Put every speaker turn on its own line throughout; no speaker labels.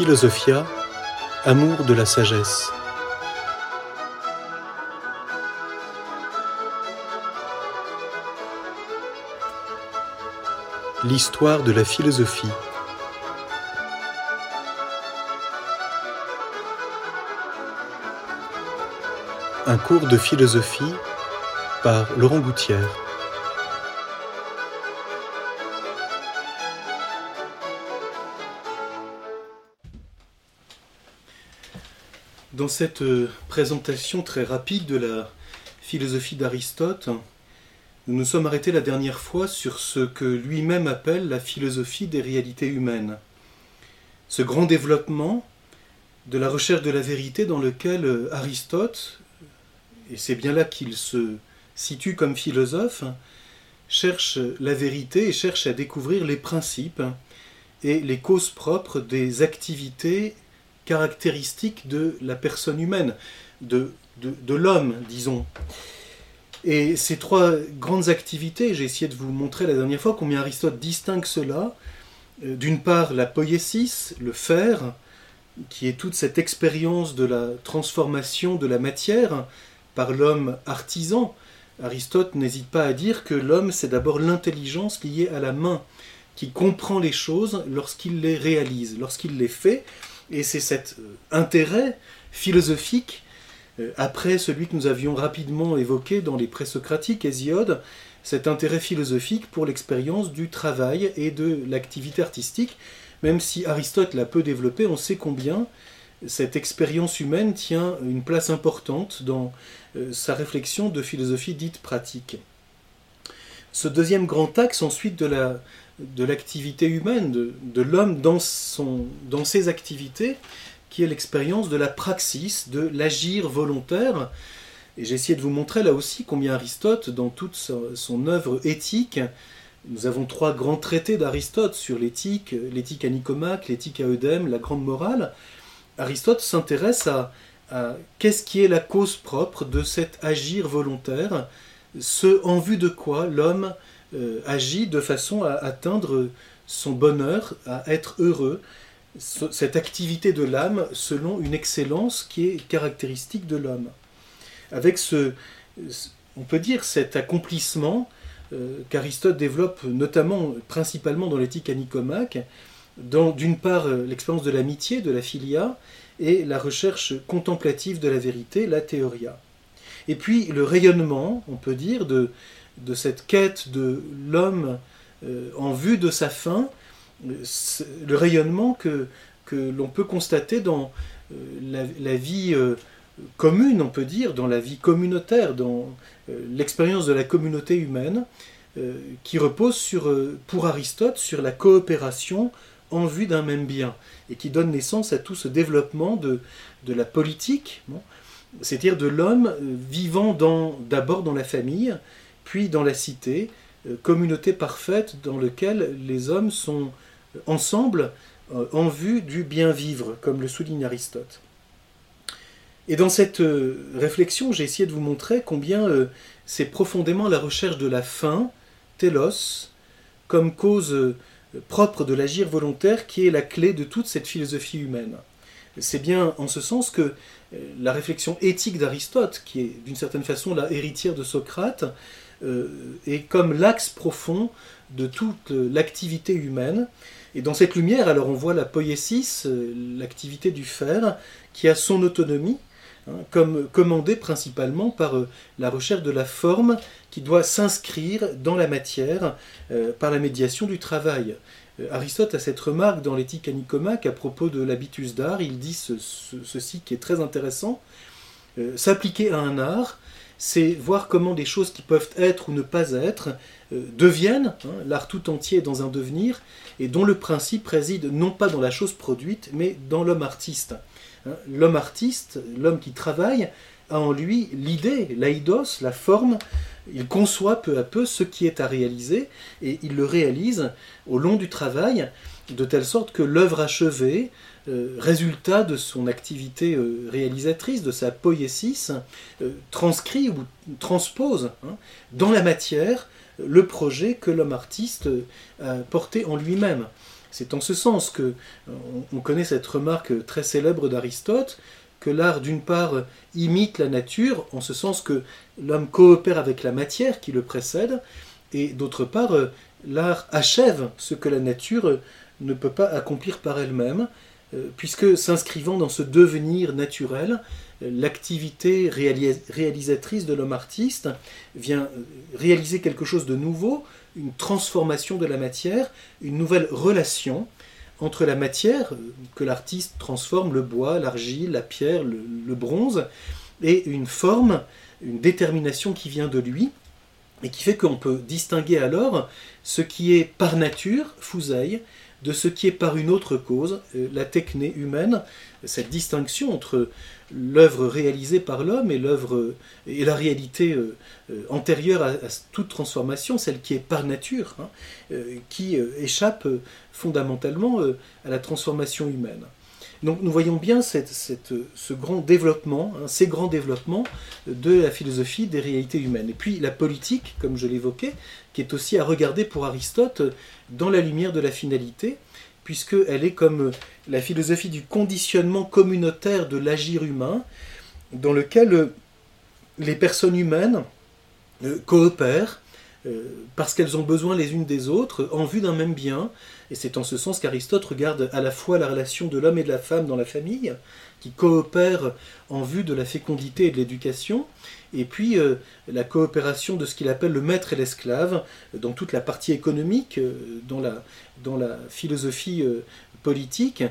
Philosophia, amour de la sagesse. L'histoire de la philosophie. Un cours de philosophie par Laurent Gouttière. Dans cette euh, présentation très rapide de la philosophie d'Aristote, nous nous sommes arrêtés la dernière fois sur ce que lui-même appelle la philosophie des réalités humaines. Ce grand développement de la recherche de la vérité dans lequel euh, Aristote, et c'est bien là qu'il se situe comme philosophe, cherche la vérité et cherche à découvrir les principes et les causes propres des activités caractéristiques de la personne humaine, de, de, l'homme, disons. Et ces trois grandes activités, j'ai essayé de vous montrer la dernière fois combien Aristote distingue cela. Euh, d'une part, la poiesis, le faire, qui est toute cette expérience de la transformation de la matière par l'homme artisan. Aristote n'hésite pas à dire que l'homme, c'est d'abord l'intelligence liée à la main, qui comprend les choses lorsqu'il les réalise, lorsqu'il les fait, et c'est cet euh, intérêt philosophique, euh, après celui que nous avions rapidement évoqué dans les présocratiques, Hésiode, cet intérêt philosophique pour l'expérience du travail et de l'activité artistique, même si Aristote l'a peu développé, on sait combien cette expérience humaine tient une place importante dans euh, sa réflexion de philosophie dite pratique. Ce deuxième grand axe ensuite de la, de l'activité humaine, de, l'homme dans, dans ses activités, qui est l'expérience de la praxis, de l'agir volontaire. Et j'ai essayé de vous montrer là aussi combien Aristote, dans toute son, œuvre éthique, nous avons trois grands traités d'Aristote sur l'éthique, l'éthique à Nicomaque, l'éthique à Eudème, la grande morale. Aristote s'intéresse à, à qu'est-ce qui est la cause propre de cet agir volontaire, ce en vue de quoi l'homme euh, agit de façon à atteindre son bonheur, à être heureux, cette activité de l'âme selon une excellence qui est caractéristique de l'homme. Avec ce, on peut dire, cet accomplissement euh, qu'Aristote développe notamment, principalement dans l'éthique à Nicomaque, d'une part euh, l'expérience de l'amitié, de la philia, et la recherche contemplative de la vérité, la théoria. Et puis le rayonnement, on peut dire, de, de cette quête de l'homme euh, en vue de sa fin, le rayonnement que, que l'on peut constater dans euh, la, vie euh, commune, on peut dire, dans la vie communautaire, dans l'expérience de la communauté humaine, qui repose sur, pour Aristote sur la coopération en vue d'un même bien, et qui donne naissance à tout ce développement de, de la politique, c'est-à-dire de l'homme vivant d'abord dans la famille, puis dans la cité, euh, communauté parfaite dans laquelle les hommes sont ensemble euh, en vue du bien vivre, comme le souligne Aristote. Et dans cette euh, réflexion, j'ai essayé de vous montrer combien c'est profondément la recherche de la fin, telos, comme cause propre de l'agir volontaire qui est la clé de toute cette philosophie humaine. C'est bien en ce sens que la réflexion éthique d'Aristote, qui est d'une certaine façon la héritière de Socrate, euh, est comme l'axe profond de toute l'activité humaine. Et dans cette lumière, alors on voit la poiesis, euh, l'activité du fer, qui a son autonomie, hein, comme commandée principalement par euh, la recherche de la forme qui doit s'inscrire dans la matière par la médiation du travail. Aristote a cette remarque dans l'éthique à à propos de l'habitus d'art, il dit ceci qui est très intéressant. S'appliquer à un art, c'est voir comment des choses qui peuvent être ou ne pas être euh, deviennent, hein, l'art tout entier est dans un devenir, et dont le principe réside non pas dans la chose produite, mais dans l'homme artiste. Hein. l'homme artiste, l'homme qui travaille, a en lui l'idée, l'aïdos, la forme, il conçoit peu à peu ce qui est à réaliser, et il le réalise au long du travail, de telle sorte que l'œuvre achevée, euh, résultat de son activité euh, réalisatrice, de sa poiesis, euh, transcrit ou transpose hein, dans la matière le projet que l'homme artiste a porté en lui-même. C'est en ce sens que on connaît cette remarque très célèbre d'Aristote que l'art d'une part imite la nature, en ce sens que l'homme coopère avec la matière qui le précède, et d'autre part l'art achève ce que la nature ne peut pas accomplir par elle-même, euh, puisque s'inscrivant dans ce devenir naturel, l'activité réalisatrice de l'homme artiste vient réaliser quelque chose de nouveau, une transformation de la matière, une nouvelle relation entre la matière que l'artiste transforme, le bois, l'argile, la pierre, le, bronze, et une forme, une détermination qui vient de lui, et qui fait qu'on peut distinguer alors ce qui est par nature, fousaille, de ce qui est par une autre cause, euh, la techné humaine, cette distinction entre l'œuvre réalisée par l'homme et la réalité euh, euh, antérieure à, toute transformation, celle qui est par nature, hein, qui échappe fondamentalement à la transformation humaine. Donc nous voyons bien ce grand développement, hein, ces grands développements de la philosophie des réalités humaines. Et puis la politique, comme je l'évoquais, qui est aussi à regarder pour Aristote dans la lumière de la finalité, puisqu'elle est comme la philosophie du conditionnement communautaire de l'agir humain, dans lequel les personnes humaines euh, coopèrent euh, parce qu'elles ont besoin les unes des autres en vue d'un même bien, et c'est en ce sens qu'Aristote regarde à la fois la relation de l'homme et de la femme dans la famille, qui coopèrent en vue de la fécondité et de l'éducation, et puis euh, la coopération de ce qu'il appelle le maître et l'esclave dans toute la partie économique, euh, dans, la, philosophie euh, politique.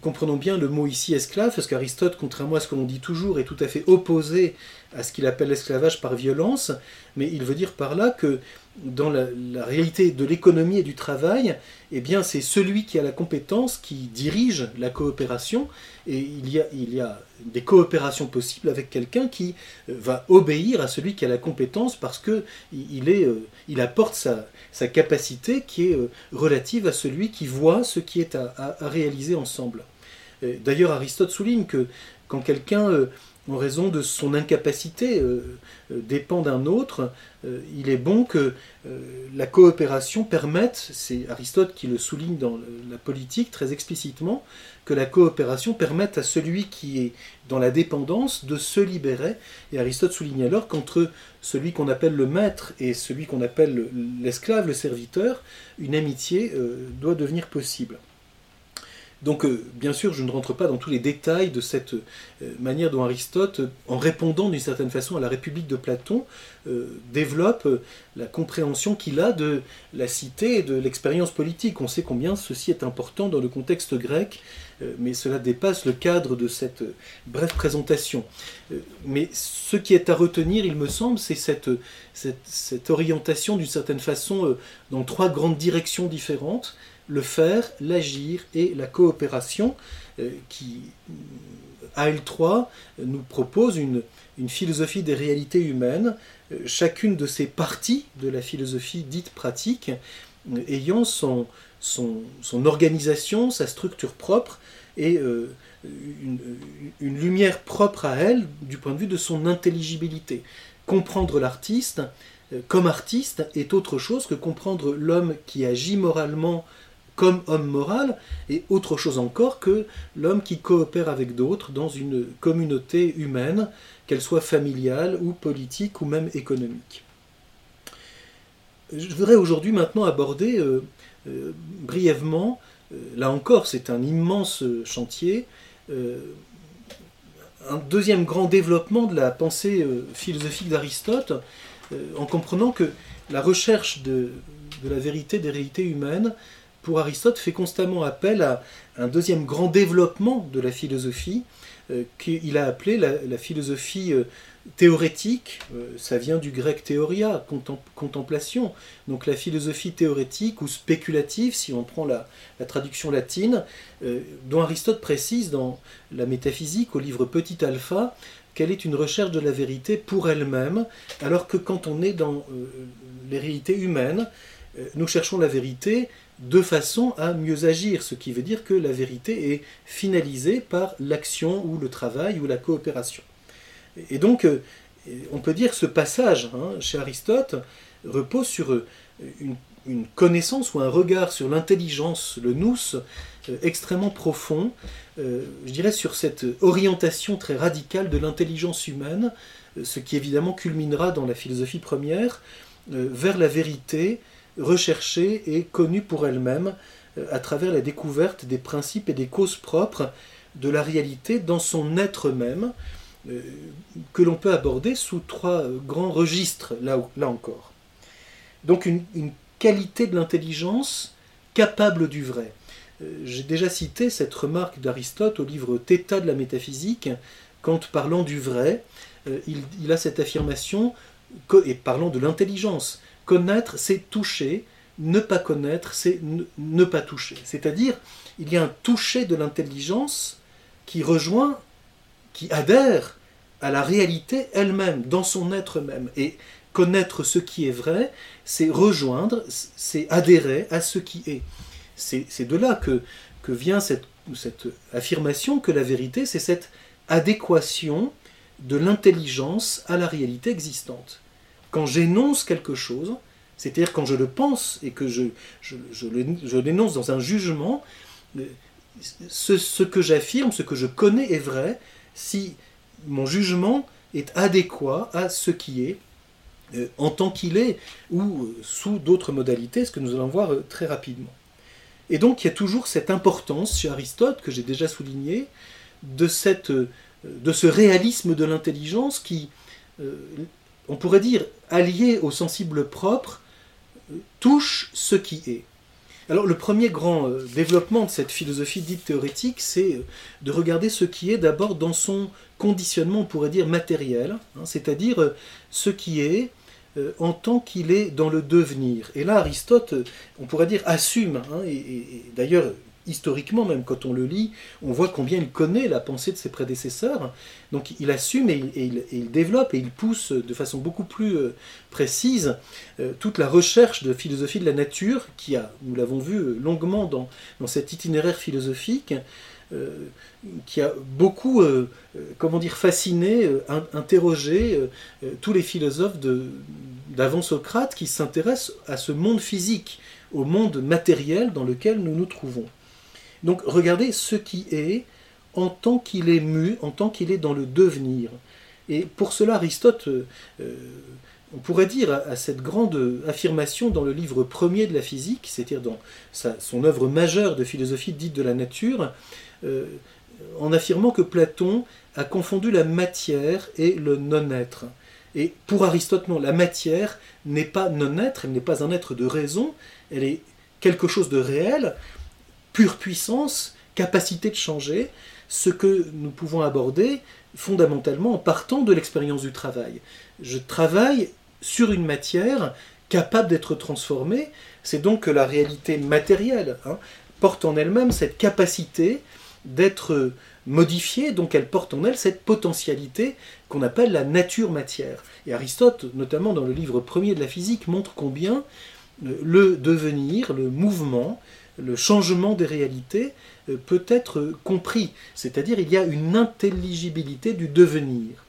comprenons bien le mot ici esclave, parce qu'Aristote, contrairement à ce que l'on dit toujours, est tout à fait opposé à ce qu'il appelle l'esclavage par violence, mais il veut dire par là que dans la, réalité de l'économie et du travail, eh bien, c'est celui qui a la compétence qui dirige la coopération, et il y a, des coopérations possibles avec quelqu'un qui euh, va obéir à celui qui a la compétence parce que il, euh, apporte sa, capacité qui est euh, relative à celui qui voit ce qui est à réaliser ensemble. D'ailleurs, Aristote souligne que quand quelqu'un en raison de son incapacité, euh, euh, dépend d'un autre, euh, il est bon que la coopération permette, c'est Aristote qui le souligne dans la politique très explicitement, que la coopération permette à celui qui est dans la dépendance de se libérer. Et Aristote souligne alors qu'entre celui qu'on appelle le maître et celui qu'on appelle l'esclave, le serviteur, une amitié doit devenir possible. Donc, euh, bien sûr, je ne rentre pas dans tous les détails de cette euh, manière dont Aristote, en répondant d'une certaine façon à la République de Platon, développe la compréhension qu'il a de la cité et de l'expérience politique. On sait combien ceci est important dans le contexte grec, mais cela dépasse le cadre de cette brève présentation. mais ce qui est à retenir, il me semble, c'est cette, orientation d'une certaine façon dans trois grandes directions différentes le faire, l'agir et la coopération, euh, qui, à L3, nous propose une, philosophie des réalités humaines, euh, chacune de ces parties de la philosophie dite pratique, euh, ayant son, organisation, sa structure propre et une, une, lumière propre à elle du point de vue de son intelligibilité. Comprendre l'artiste comme artiste est autre chose que comprendre l'homme qui agit moralement comme homme moral, et autre chose encore que l'homme qui coopère avec d'autres dans une communauté humaine, qu'elle soit familiale ou politique ou même économique. Je voudrais aujourd'hui maintenant aborder euh, euh, brièvement, euh, là encore c'est un immense chantier, un deuxième grand développement de la pensée philosophique d'Aristote, en comprenant que la recherche de, de la vérité des réalités humaines pour Aristote, fait constamment appel à un deuxième grand développement de la philosophie, euh, qu'il a appelé la, philosophie euh, théorétique, euh, ça vient du grec théoria, contemplation, donc la philosophie théorétique ou spéculative, si on prend la, traduction latine, dont Aristote précise dans la métaphysique au livre Petit Alpha qu'elle est une recherche de la vérité pour elle-même, alors que quand on est dans les réalités humaines, nous cherchons la vérité de façon à mieux agir, ce qui veut dire que la vérité est finalisée par l'action ou le travail ou la coopération. Et donc, euh, on peut dire que ce passage hein, chez Aristote repose sur euh, une une connaissance ou un regard sur l'intelligence, le nous, extrêmement profond, je dirais sur cette orientation très radicale de l'intelligence humaine, ce qui évidemment culminera dans la philosophie première, vers la vérité recherchée et connue pour elle-même à travers la découverte des principes et des causes propres de la réalité dans son être même, euh, que l'on peut aborder sous trois grands registres, là, encore. Donc une, qualité de l'intelligence capable du vrai. Euh, j'ai déjà cité cette remarque d'Aristote au livre Theta de la métaphysique, quand parlant du vrai, euh, il, a cette affirmation, et parlant de l'intelligence, connaître c'est toucher, ne pas connaître c'est ne pas toucher. C'est-à-dire, il y a un toucher de l'intelligence qui rejoint, qui adhère à la réalité elle-même, dans son être même. Et connaître ce qui est vrai, c'est rejoindre, c'est adhérer à ce qui est. C'est de là que, vient cette affirmation que la vérité, c'est cette adéquation de l'intelligence à la réalité existante. Quand j'énonce quelque chose, c'est-à-dire quand je le pense et que je, je, je l'énonce dans un jugement, ce, que j'affirme, ce que je connais est vrai si mon jugement est adéquat à ce qui est euh, en tant qu'il est ou euh, sous d'autres modalités, ce que nous allons voir euh, très rapidement. Et donc il y a toujours cette importance chez Aristote, que j'ai déjà souligné, de, cette, de ce réalisme de l'intelligence qui, on pourrait dire, allié au sensible propre, touche ce qui est. Alors le premier grand euh, développement de cette philosophie dite théorétique, c'est euh, de regarder ce qui est d'abord dans son conditionnement, on pourrait dire matériel, hein, c'est-à-dire euh, ce qui est en tant qu'il est dans le devenir. Et là, Aristote, on pourrait dire, assume, hein, et d'ailleurs historiquement même, quand on le lit, on voit combien il connaît la pensée de ses prédécesseurs. Donc il assume et il, développe et il pousse de façon beaucoup plus euh, précise euh, toute la recherche de philosophie de la nature, qui a, nous l'avons vu euh, longuement dans, cet itinéraire philosophique, qui a beaucoup, comment dire, fasciné, interrogé tous les philosophes d'avant Socrate qui s'intéressent à ce monde physique, au monde matériel dans lequel nous nous trouvons. Donc regardez ce qui est en tant qu'il est mu, en tant qu'il est dans le devenir. Et pour cela, Aristote, euh, euh, on pourrait dire à, cette grande affirmation dans le livre premier de la physique, c'est-à-dire dans son œuvre majeure de philosophie dite de la nature, euh, en affirmant que Platon a confondu la matière et le non-être. Et pour Aristote, non, la matière n'est pas non-être, elle n'est pas un être de raison, elle est quelque chose de réel, pure puissance, capacité de changer, ce que nous pouvons aborder fondamentalement en partant de l'expérience du travail. Je travaille sur une matière capable d'être transformée, c'est donc que la réalité matérielle hein, porte en elle-même cette capacité d'être modifiée, donc elle porte en elle cette potentialité qu'on appelle la nature matière. Et Aristote, notamment dans le livre premier de la physique, montre combien le devenir, le mouvement, le changement des réalités euh, peut être compris, c'est-à-dire il y a une intelligibilité du devenir.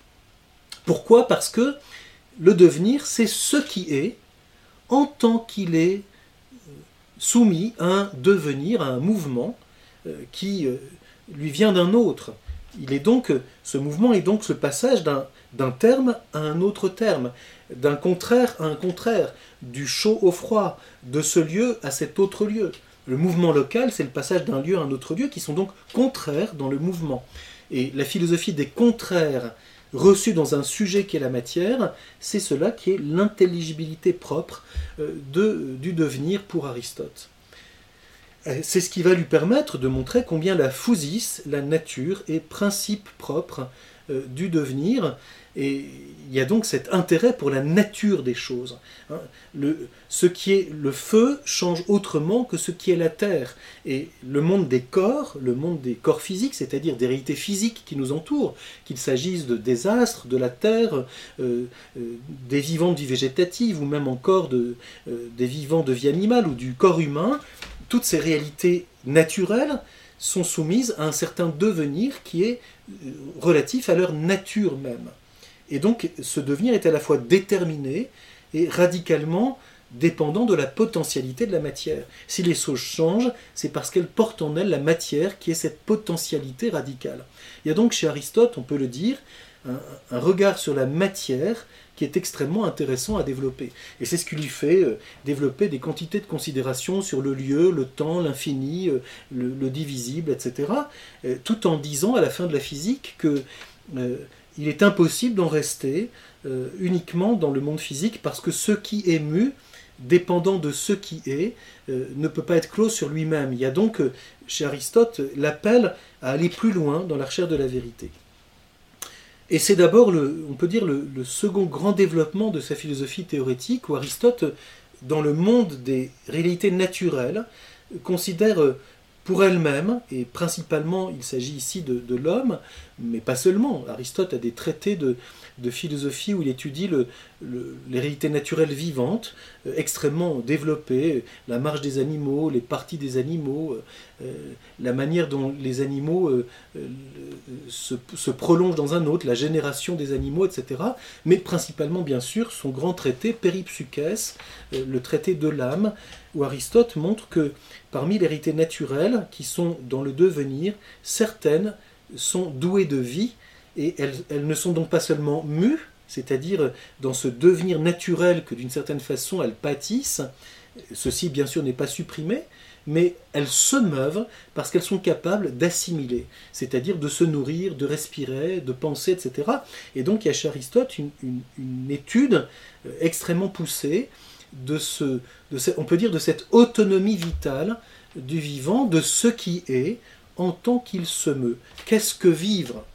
Pourquoi? Parce que le devenir, c'est ce qui est en tant qu'il est euh, soumis à un devenir, à un mouvement euh, qui lui vient d'un autre. Il est donc, ce mouvement est donc ce passage d'un terme à un autre terme, d'un contraire à un contraire, du chaud au froid, de ce lieu à cet autre lieu. Le mouvement local, c'est le passage d'un lieu à un autre lieu qui sont donc contraires dans le mouvement. Et la philosophie des contraires reçus dans un sujet qui est la matière, c'est cela qui est l'intelligibilité propre euh, du devenir pour Aristote. Euh, c'est ce qui va lui permettre de montrer combien la physis, la nature, est principe propre euh, du devenir, et il y a donc cet intérêt pour la nature des choses. Hein. Ce qui est le feu change autrement que ce qui est la terre. Et le monde des corps, le monde des corps physiques, c'est-à-dire des réalités physiques qui nous entourent, qu'il s'agisse de désastres, de la terre, euh, euh, des vivants de vie végétative, ou même encore euh, des vivants de vie animale ou du corps humain, toutes ces réalités naturelles sont soumises à un certain devenir qui est relatif à leur nature même. Et donc ce devenir est à la fois déterminé et radicalement dépendant de la potentialité de la matière. Si les choses changent, c'est parce qu'elles portent en elles la matière qui est cette potentialité radicale. Il y a donc chez Aristote, on peut le dire, un, regard sur la matière qui est extrêmement intéressant à développer. Et c'est ce qui lui fait euh, développer des quantités de considérations sur le lieu, le temps, l'infini, euh, le, divisible, etc., euh, tout en disant à la fin de la physique que il est impossible d'en rester uniquement dans le monde physique parce que ce qui est mu, dépendant de ce qui est, ne peut pas être clos sur lui-même. Il y a donc chez Aristote l'appel à aller plus loin dans la recherche de la vérité. Et c'est d'abord, on peut dire, le, second grand développement de sa philosophie théorétique, où Aristote, dans le monde des réalités naturelles, considère pour elle-même, et principalement il s'agit ici de l'homme, mais pas seulement, Aristote a des traités de, philosophie où il étudie le, les réalités naturelles vivantes, euh, extrêmement développées, la marche des animaux, les parties des animaux, euh, euh, la manière dont les animaux se, prolongent dans un autre, la génération des animaux, etc. Mais principalement, bien sûr, son grand traité, Péripsukès, le traité de l'âme, où Aristote montre que parmi les réalités naturelles qui sont dans le devenir, certaines sont douées de vie, et elles, ne sont donc pas seulement mues, c'est-à-dire dans ce devenir naturel que d'une certaine façon elles pâtissent, ceci bien sûr n'est pas supprimé, mais elles se meuvent parce qu'elles sont capables d'assimiler, c'est-à-dire de se nourrir, de respirer, de penser, etc. Et donc il y a chez Aristote une, étude euh, extrêmement poussée de ce, on peut dire de cette autonomie vitale du vivant, de ce qui est en tant qu'il se meut. Qu'est-ce que vivre?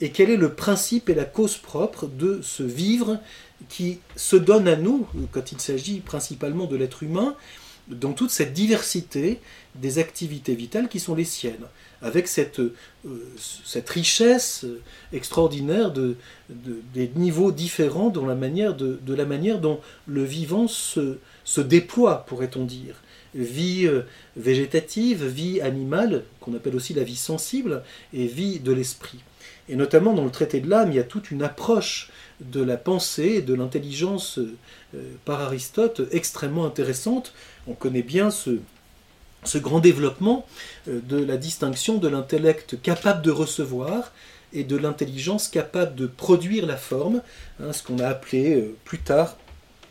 Et quel est le principe et la cause propre de ce vivre qui se donne à nous, quand il s'agit principalement de l'être humain, dans toute cette diversité des activités vitales qui sont les siennes, avec cette, euh, cette richesse extraordinaire de, des niveaux différents la manière de, de, la manière dont le vivant se, se déploie, pourrait-on dire. Vie euh, végétative, vie animale, qu'on appelle aussi la vie sensible, et vie de l'esprit. Et notamment dans le traité de l'âme, il y a toute une approche de la pensée et de l'intelligence euh, par Aristote extrêmement intéressante. On connaît bien ce, ce grand développement euh, de la distinction de l'intellect capable de recevoir et de l'intelligence capable de produire la forme, hein, ce qu'on a appelé euh, plus tard,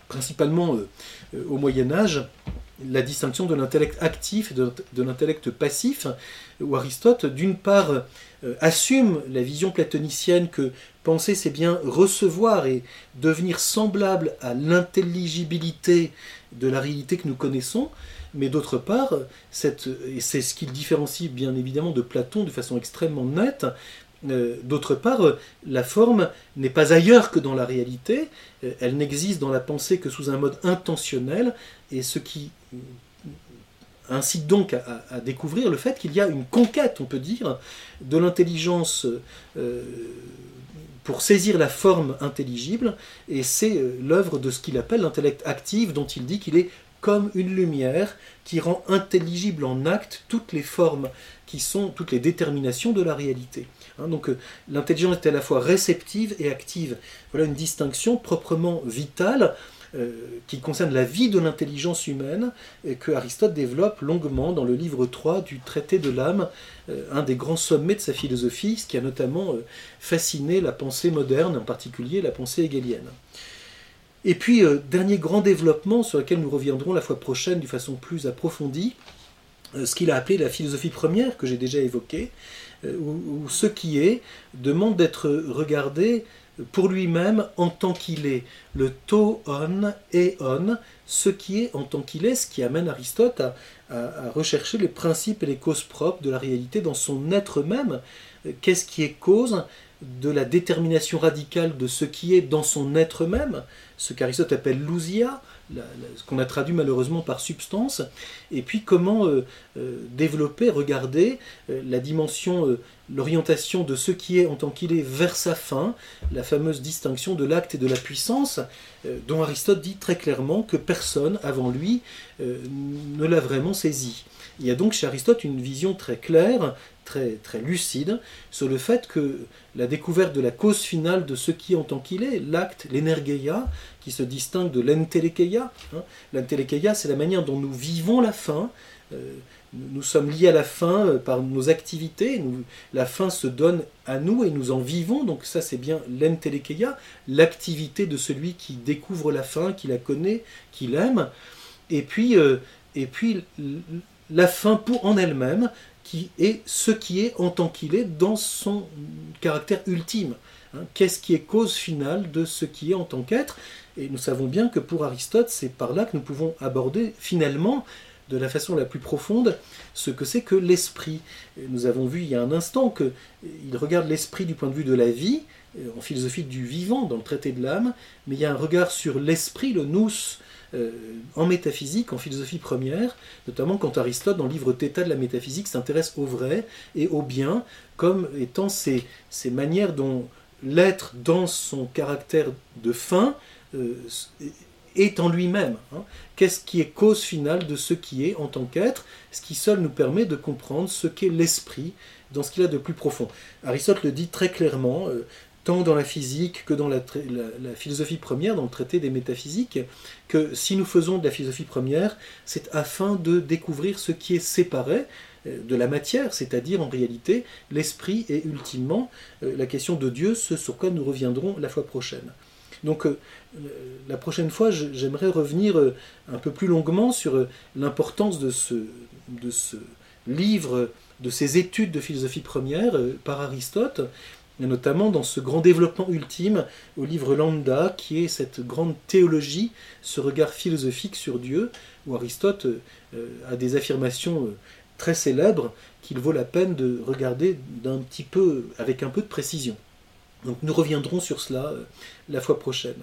principalement au Moyen Âge, la distinction de l'intellect actif et de, l'intellect passif, où Aristote, d'une part, euh, assume la vision platonicienne que penser, c'est bien recevoir et devenir semblable à l'intelligibilité de la réalité que nous connaissons, mais d'autre part, et c'est ce qui le différencie bien évidemment de Platon de façon extrêmement nette, euh, d'autre part, la forme n'est pas ailleurs que dans la réalité, euh, elle n'existe dans la pensée que sous un mode intentionnel, et ce qui incite donc à, découvrir le fait qu'il y a une conquête, on peut dire, de l'intelligence euh, pour saisir la forme intelligible, et c'est l'œuvre de ce qu'il appelle l'intellect actif, dont il dit qu'il est comme une lumière qui rend intelligible en acte toutes les formes qui sont toutes les déterminations de la réalité. Hein, donc euh, l'intelligence est à la fois réceptive et active. Voilà une distinction proprement vitale euh, qui concerne la vie de l'intelligence humaine et que Aristote développe longuement dans le livre 3 du traité de l'âme, euh, un des grands sommets de sa philosophie, ce qui a notamment fasciné la pensée moderne, en particulier la pensée hegelienne. Et puis, dernier grand développement sur lequel nous reviendrons la fois prochaine de façon plus approfondie, ce qu'il a appelé la philosophie première, que j'ai déjà évoquée, euh, où, ce qui est demande d'être regardé pour lui-même en tant qu'il est. Le to on et on, ce qui est en tant qu'il est, ce qui amène Aristote à, rechercher les principes et les causes propres de la réalité dans son être même. Qu'est-ce qui est cause? De la détermination radicale de ce qui est dans son être même, ce qu'Aristote appelle l'ousia, ce qu'on a traduit malheureusement par substance, et puis comment euh, euh, développer, regarder euh, la dimension, l'orientation de ce qui est en tant qu'il est vers sa fin, la fameuse distinction de l'acte et de la puissance, dont Aristote dit très clairement que personne avant lui ne l'a vraiment saisi. Il y a donc chez Aristote une vision très claire, très, très lucide, sur le fait que la découverte de la cause finale de ce qui en tant qu'il est, l'acte, l'énergeia, qui se distingue de l'entelekeia. Hein. C'est la manière dont nous vivons la fin. Euh, nous sommes liés à la fin euh, par nos activités, la fin se donne à nous et nous en vivons, donc ça c'est bien l'entelekeia, l'activité de celui qui découvre la fin, qui la connaît, qui l'aime, et puis, euh, et puis la fin pour en elle-même, qui est ce qui est en tant qu'il est dans son caractère ultime. Hein. Qu'est-ce qui est cause finale de ce qui est en tant qu'être? Et nous savons bien que pour Aristote, c'est par là que nous pouvons aborder finalement de la façon la plus profonde ce que c'est que l'esprit. Nous avons vu il y a un instant qu'il regarde l'esprit du point de vue de la vie, euh, en philosophie du vivant, dans le traité de l'âme, mais il y a un regard sur l'esprit, le nous, euh, en métaphysique, en philosophie première, notamment quand Aristote, dans le livre Theta de la métaphysique, s'intéresse au vrai et au bien comme étant ces, manières dont l'être, dans son caractère de fin, euh, est en lui-même. Hein. Qu'est-ce qui est cause finale de ce qui est en tant qu'être, ce qui seul nous permet de comprendre ce qu'est l'esprit dans ce qu'il a de plus profond. Aristote le dit très clairement, euh, tant dans la physique que dans la, philosophie première, dans le traité des métaphysiques, que si nous faisons de la philosophie première, c'est afin de découvrir ce qui est séparé euh, de la matière, c'est-à-dire en réalité l'esprit et ultimement euh, la question de Dieu, ce sur quoi nous reviendrons la fois prochaine. Donc euh, la prochaine fois, j'aimerais revenir un peu plus longuement sur l'importance de ce, de ce livre, de ces études de philosophie première par Aristote, notamment dans ce grand développement ultime au livre Lambda, qui est cette grande théologie, ce regard philosophique sur Dieu, où Aristote a des affirmations très célèbres qu'il vaut la peine de regarder d'un petit peu, avec un peu de précision. Donc nous reviendrons sur cela euh, la fois prochaine.